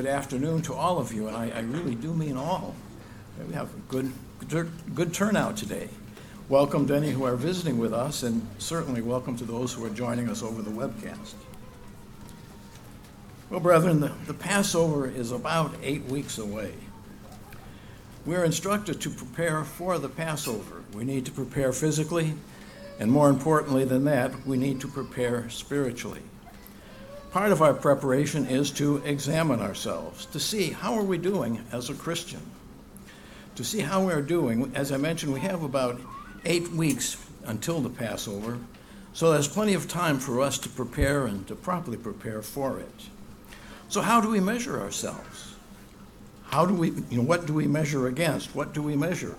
good afternoon to all of you, and I, I really do mean all. We have a good, good, turnout today. Welcome to any who are visiting with us, and certainly welcome to those who are joining us over the webcast. Well, brethren, the, the Passover is about eight weeks away. We're instructed to prepare for the Passover. We need to prepare physically, and more importantly than that, we need to prepare spiritually. Part of our preparation is to examine ourselves, to see how are we doing as a Christian. To see how we're doing, as I mentioned, we have about eight weeks until the Passover, so there's plenty of time for us to prepare and to properly prepare for it. So how do we measure ourselves? How do we, you know, what do we measure against? What do we measure?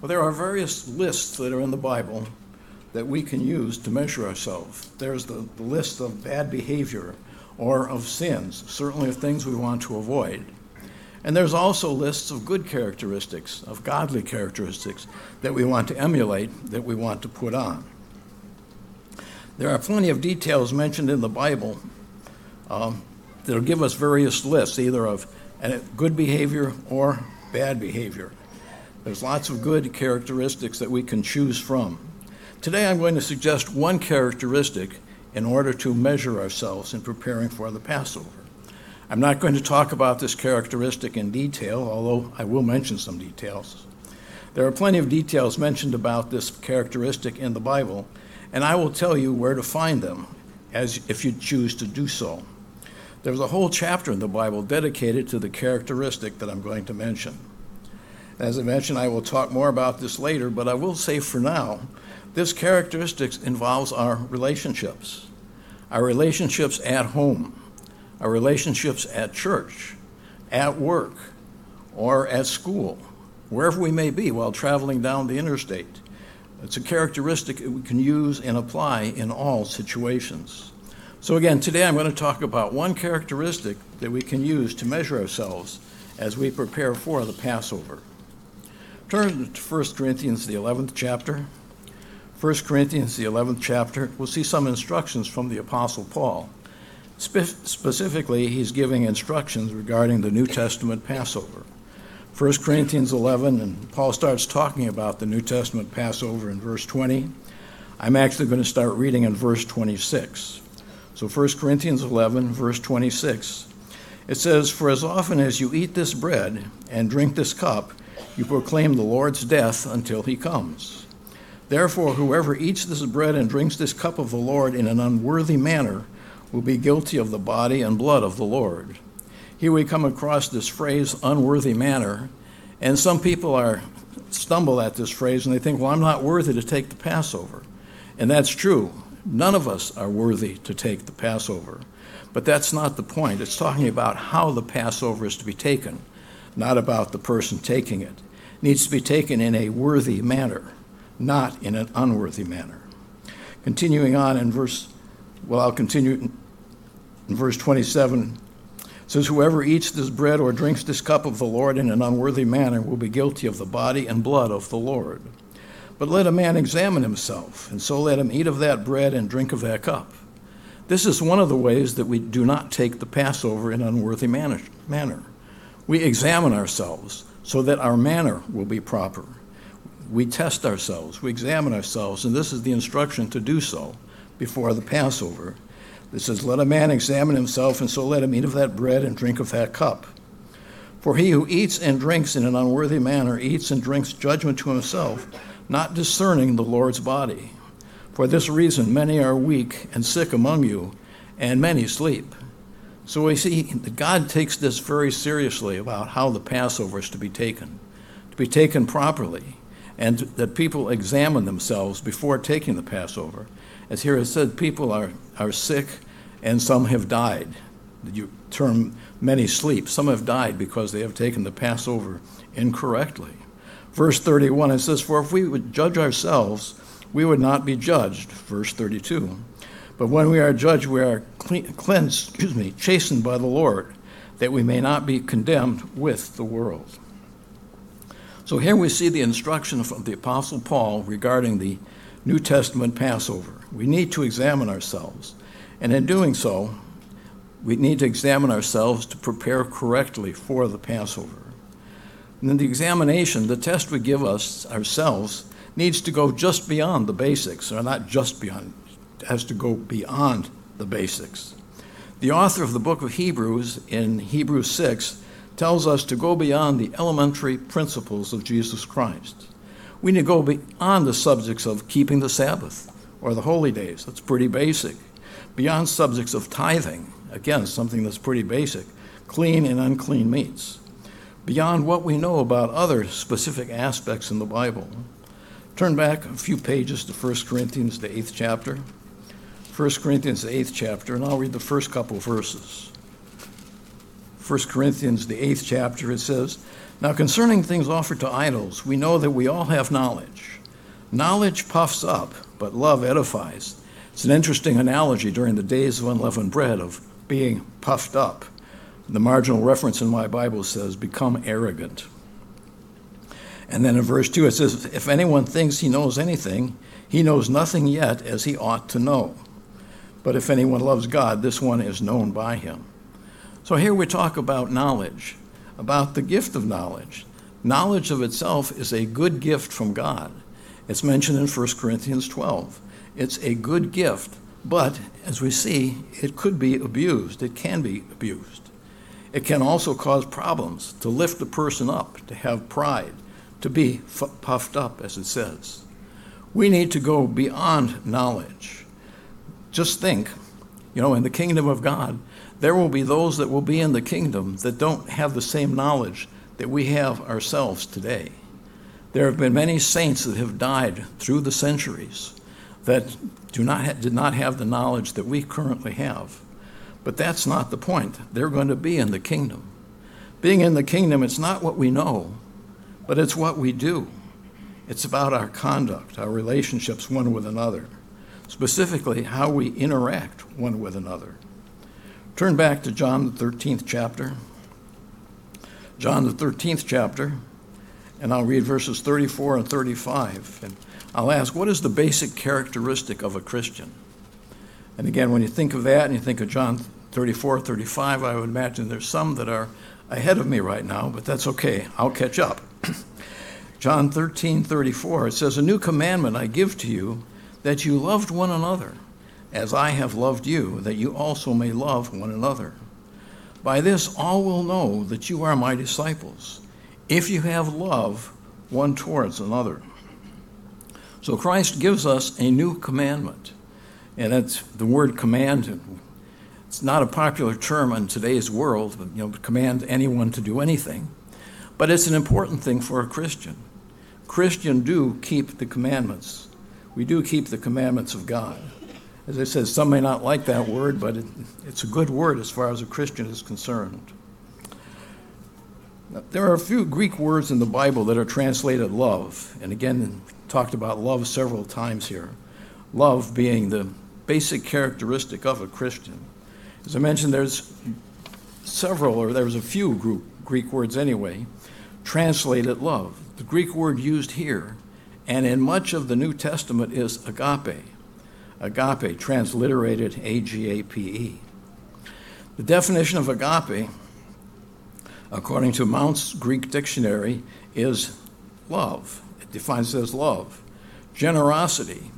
Well, there are various lists that are in the Bible that we can use to measure ourselves. There's the, the list of bad behavior or of sins, certainly of things we want to avoid. And there's also lists of good characteristics, of godly characteristics that we want to emulate, that we want to put on. There are plenty of details mentioned in the Bible um, that'll give us various lists, either of good behavior or bad behavior. There's lots of good characteristics that we can choose from. Today I'm going to suggest one characteristic in order to measure ourselves in preparing for the Passover. I'm not going to talk about this characteristic in detail, although I will mention some details. There are plenty of details mentioned about this characteristic in the Bible, and I will tell you where to find them as if you choose to do so. There's a whole chapter in the Bible dedicated to the characteristic that I'm going to mention. As I mentioned, I will talk more about this later, but I will say for now this characteristic involves our relationships, our relationships at home, our relationships at church, at work, or at school, wherever we may be while traveling down the interstate. It's a characteristic that we can use and apply in all situations. So, again, today I'm going to talk about one characteristic that we can use to measure ourselves as we prepare for the Passover. Turn to 1 Corinthians, the 11th chapter. 1 Corinthians, the 11th chapter, we'll see some instructions from the Apostle Paul. Spe- specifically, he's giving instructions regarding the New Testament Passover. 1 Corinthians 11, and Paul starts talking about the New Testament Passover in verse 20. I'm actually going to start reading in verse 26. So 1 Corinthians 11, verse 26, it says, For as often as you eat this bread and drink this cup, you proclaim the Lord's death until he comes. Therefore, whoever eats this bread and drinks this cup of the Lord in an unworthy manner will be guilty of the body and blood of the Lord. Here we come across this phrase, unworthy manner, and some people are stumble at this phrase and they think, well, I'm not worthy to take the Passover. And that's true. None of us are worthy to take the Passover. But that's not the point. It's talking about how the Passover is to be taken, not about the person taking it. Needs to be taken in a worthy manner not in an unworthy manner. Continuing on in verse, well, I'll continue in verse 27 says, Whoever eats this bread or drinks this cup of the Lord in an unworthy manner will be guilty of the body and blood of the Lord. But let a man examine himself, and so let him eat of that bread and drink of that cup. This is one of the ways that we do not take the Passover in an unworthy manner. We examine ourselves so that our manner will be proper we test ourselves, we examine ourselves, and this is the instruction to do so before the Passover. It says, Let a man examine himself, and so let him eat of that bread and drink of that cup. For he who eats and drinks in an unworthy manner eats and drinks judgment to himself, not discerning the Lord's body. For this reason, many are weak and sick among you, and many sleep. So we see that God takes this very seriously about how the Passover is to be taken, to be taken properly and that people examine themselves before taking the Passover. As here it said, people are, are sick and some have died. You term many sleep. Some have died because they have taken the Passover incorrectly. Verse 31, it says, For if we would judge ourselves, we would not be judged. Verse 32. But when we are judged, we are cleansed, excuse me, chastened by the Lord, that we may not be condemned with the world. So here we see the instruction from the Apostle Paul regarding the New Testament Passover. We need to examine ourselves. And in doing so, we need to examine ourselves to prepare correctly for the Passover. And then the examination, the test we give us ourselves, needs to go just beyond the basics, or not just beyond, has to go beyond the basics. The author of the book of Hebrews in Hebrews 6 tells us to go beyond the elementary principles of Jesus Christ. We need to go beyond the subjects of keeping the Sabbath or the holy days. That's pretty basic. Beyond subjects of tithing, again, something that's pretty basic, clean and unclean meats. Beyond what we know about other specific aspects in the Bible. Turn back a few pages to 1 Corinthians, the eighth chapter. 1 Corinthians, the eighth chapter, and I'll read the first couple verses. 1 Corinthians, the eighth chapter, it says, Now concerning things offered to idols, we know that we all have knowledge. Knowledge puffs up, but love edifies. It's an interesting analogy during the days of unleavened bread of being puffed up. The marginal reference in my Bible says, become arrogant. And then in verse 2 it says, If anyone thinks he knows anything, he knows nothing yet as he ought to know. But if anyone loves God, this one is known by him. So here we talk about knowledge, about the gift of knowledge. Knowledge of itself is a good gift from God. It's mentioned in 1 Corinthians 12. It's a good gift, but as we see, it could be abused. It can be abused. It can also cause problems to lift a person up, to have pride, to be f- puffed up, as it says. We need to go beyond knowledge. Just think, you know, in the kingdom of God, there will be those that will be in the kingdom that don't have the same knowledge that we have ourselves today. There have been many saints that have died through the centuries that do not did not have the knowledge that we currently have. But that's not the point. They're going to be in the kingdom. Being in the kingdom, it's not what we know, but it's what we do. It's about our conduct, our relationships one with another, specifically how we interact one with another. Turn back to John the 13th chapter. John the 13th chapter, and I'll read verses 34 and 35. And I'll ask, what is the basic characteristic of a Christian? And again, when you think of that and you think of John 34, 35, I would imagine there's some that are ahead of me right now, but that's okay. I'll catch up. John 13, 34, it says, A new commandment I give to you, that you loved one another as I have loved you, that you also may love one another. By this all will know that you are my disciples, if you have love one towards another. So Christ gives us a new commandment. And it's the word command. It's not a popular term in today's world, but, you know, command anyone to do anything. But it's an important thing for a Christian. Christian do keep the commandments. We do keep the commandments of God. As I said, some may not like that word, but it, it's a good word as far as a Christian is concerned. Now, there are a few Greek words in the Bible that are translated love, and again, talked about love several times here. Love being the basic characteristic of a Christian. As I mentioned, there's several, or there's a few Greek words anyway, translated love. The Greek word used here and in much of the New Testament is agape agape, transliterated A G A P E. The definition of agape, according to Mounce's Greek dictionary, is love. It defines it as love, generosity,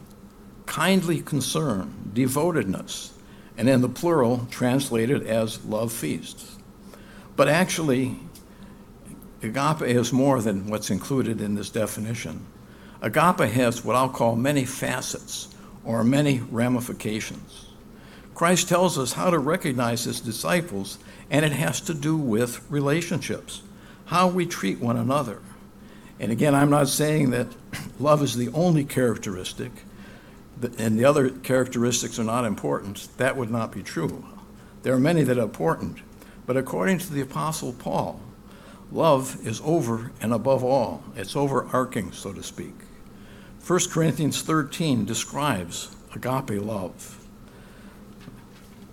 kindly concern, devotedness, and in the plural, translated as love feasts. But actually, agape is more than what's included in this definition. Agape has what I'll call many facets or many ramifications. Christ tells us how to recognize his disciples, and it has to do with relationships, how we treat one another. And again, I'm not saying that love is the only characteristic and the other characteristics are not important. That would not be true. There are many that are important. But according to the Apostle Paul, love is over and above all, it's overarching, so to speak. 1 Corinthians 13 describes agape love.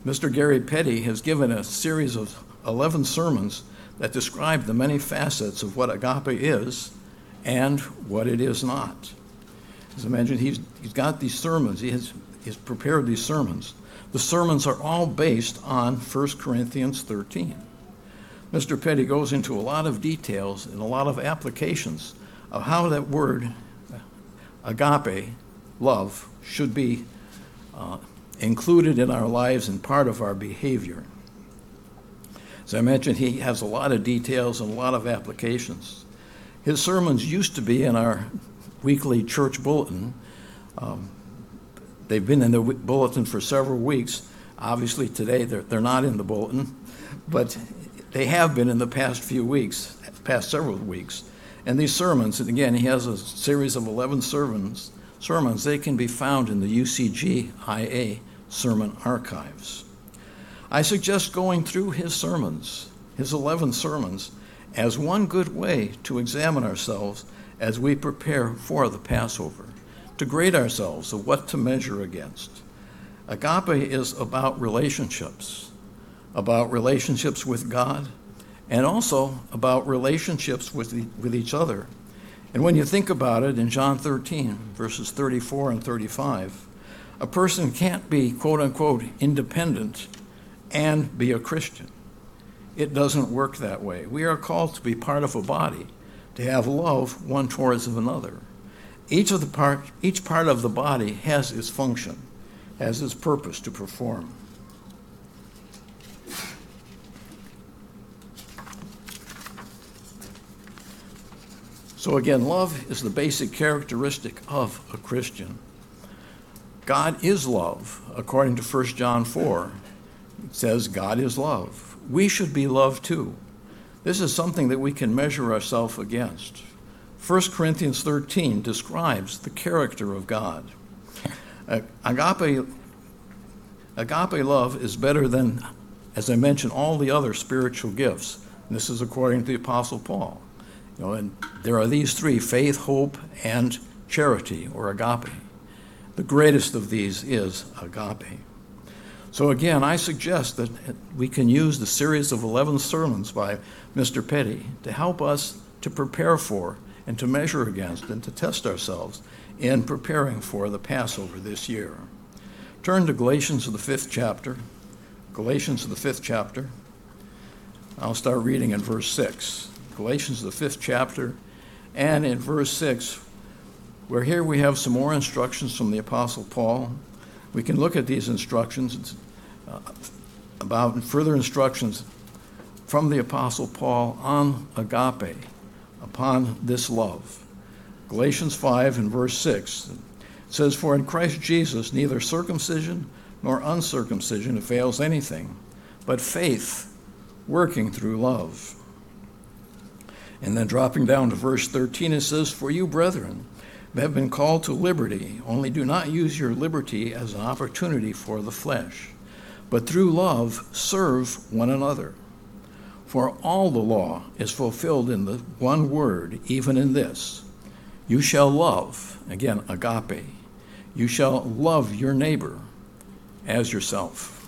Mr. Gary Petty has given a series of 11 sermons that describe the many facets of what agape is and what it is not. As I mentioned, he's, he's got these sermons, he has he's prepared these sermons. The sermons are all based on 1 Corinthians 13. Mr. Petty goes into a lot of details and a lot of applications of how that word, agape, love, should be uh, included in our lives and part of our behavior. As I mentioned, he has a lot of details and a lot of applications. His sermons used to be in our weekly church bulletin. Um, they've been in the bulletin for several weeks. Obviously, today they're, they're not in the bulletin, but they have been in the past few weeks, past several weeks. And these sermons, and again, he has a series of 11 sermons, sermons. They can be found in the UCGIA sermon archives. I suggest going through his sermons, his 11 sermons, as one good way to examine ourselves as we prepare for the Passover, to grade ourselves of what to measure against. Agape is about relationships, about relationships with God, and also about relationships with, the, with each other. And when you think about it in John 13, verses 34 and 35, a person can't be, quote unquote, independent and be a Christian. It doesn't work that way. We are called to be part of a body, to have love one towards another. Each of the part, each part of the body has its function, has its purpose to perform. So again, love is the basic characteristic of a Christian. God is love, according to 1 John 4. It says God is love. We should be loved too. This is something that we can measure ourselves against. 1 Corinthians 13 describes the character of God. Agape, agape love is better than, as I mentioned, all the other spiritual gifts. And this is according to the Apostle Paul. You know, and there are these three faith, hope, and charity, or agape. The greatest of these is agape. So, again, I suggest that we can use the series of 11 sermons by Mr. Petty to help us to prepare for and to measure against and to test ourselves in preparing for the Passover this year. Turn to Galatians, the fifth chapter. Galatians, the fifth chapter. I'll start reading in verse 6. Galatians, the fifth chapter, and in verse 6, where here we have some more instructions from the Apostle Paul. We can look at these instructions uh, about further instructions from the Apostle Paul on agape, upon this love. Galatians 5 and verse 6 says, For in Christ Jesus neither circumcision nor uncircumcision avails anything, but faith working through love. And then dropping down to verse 13, it says, For you, brethren, have been called to liberty, only do not use your liberty as an opportunity for the flesh, but through love serve one another. For all the law is fulfilled in the one word, even in this you shall love, again, agape, you shall love your neighbor as yourself.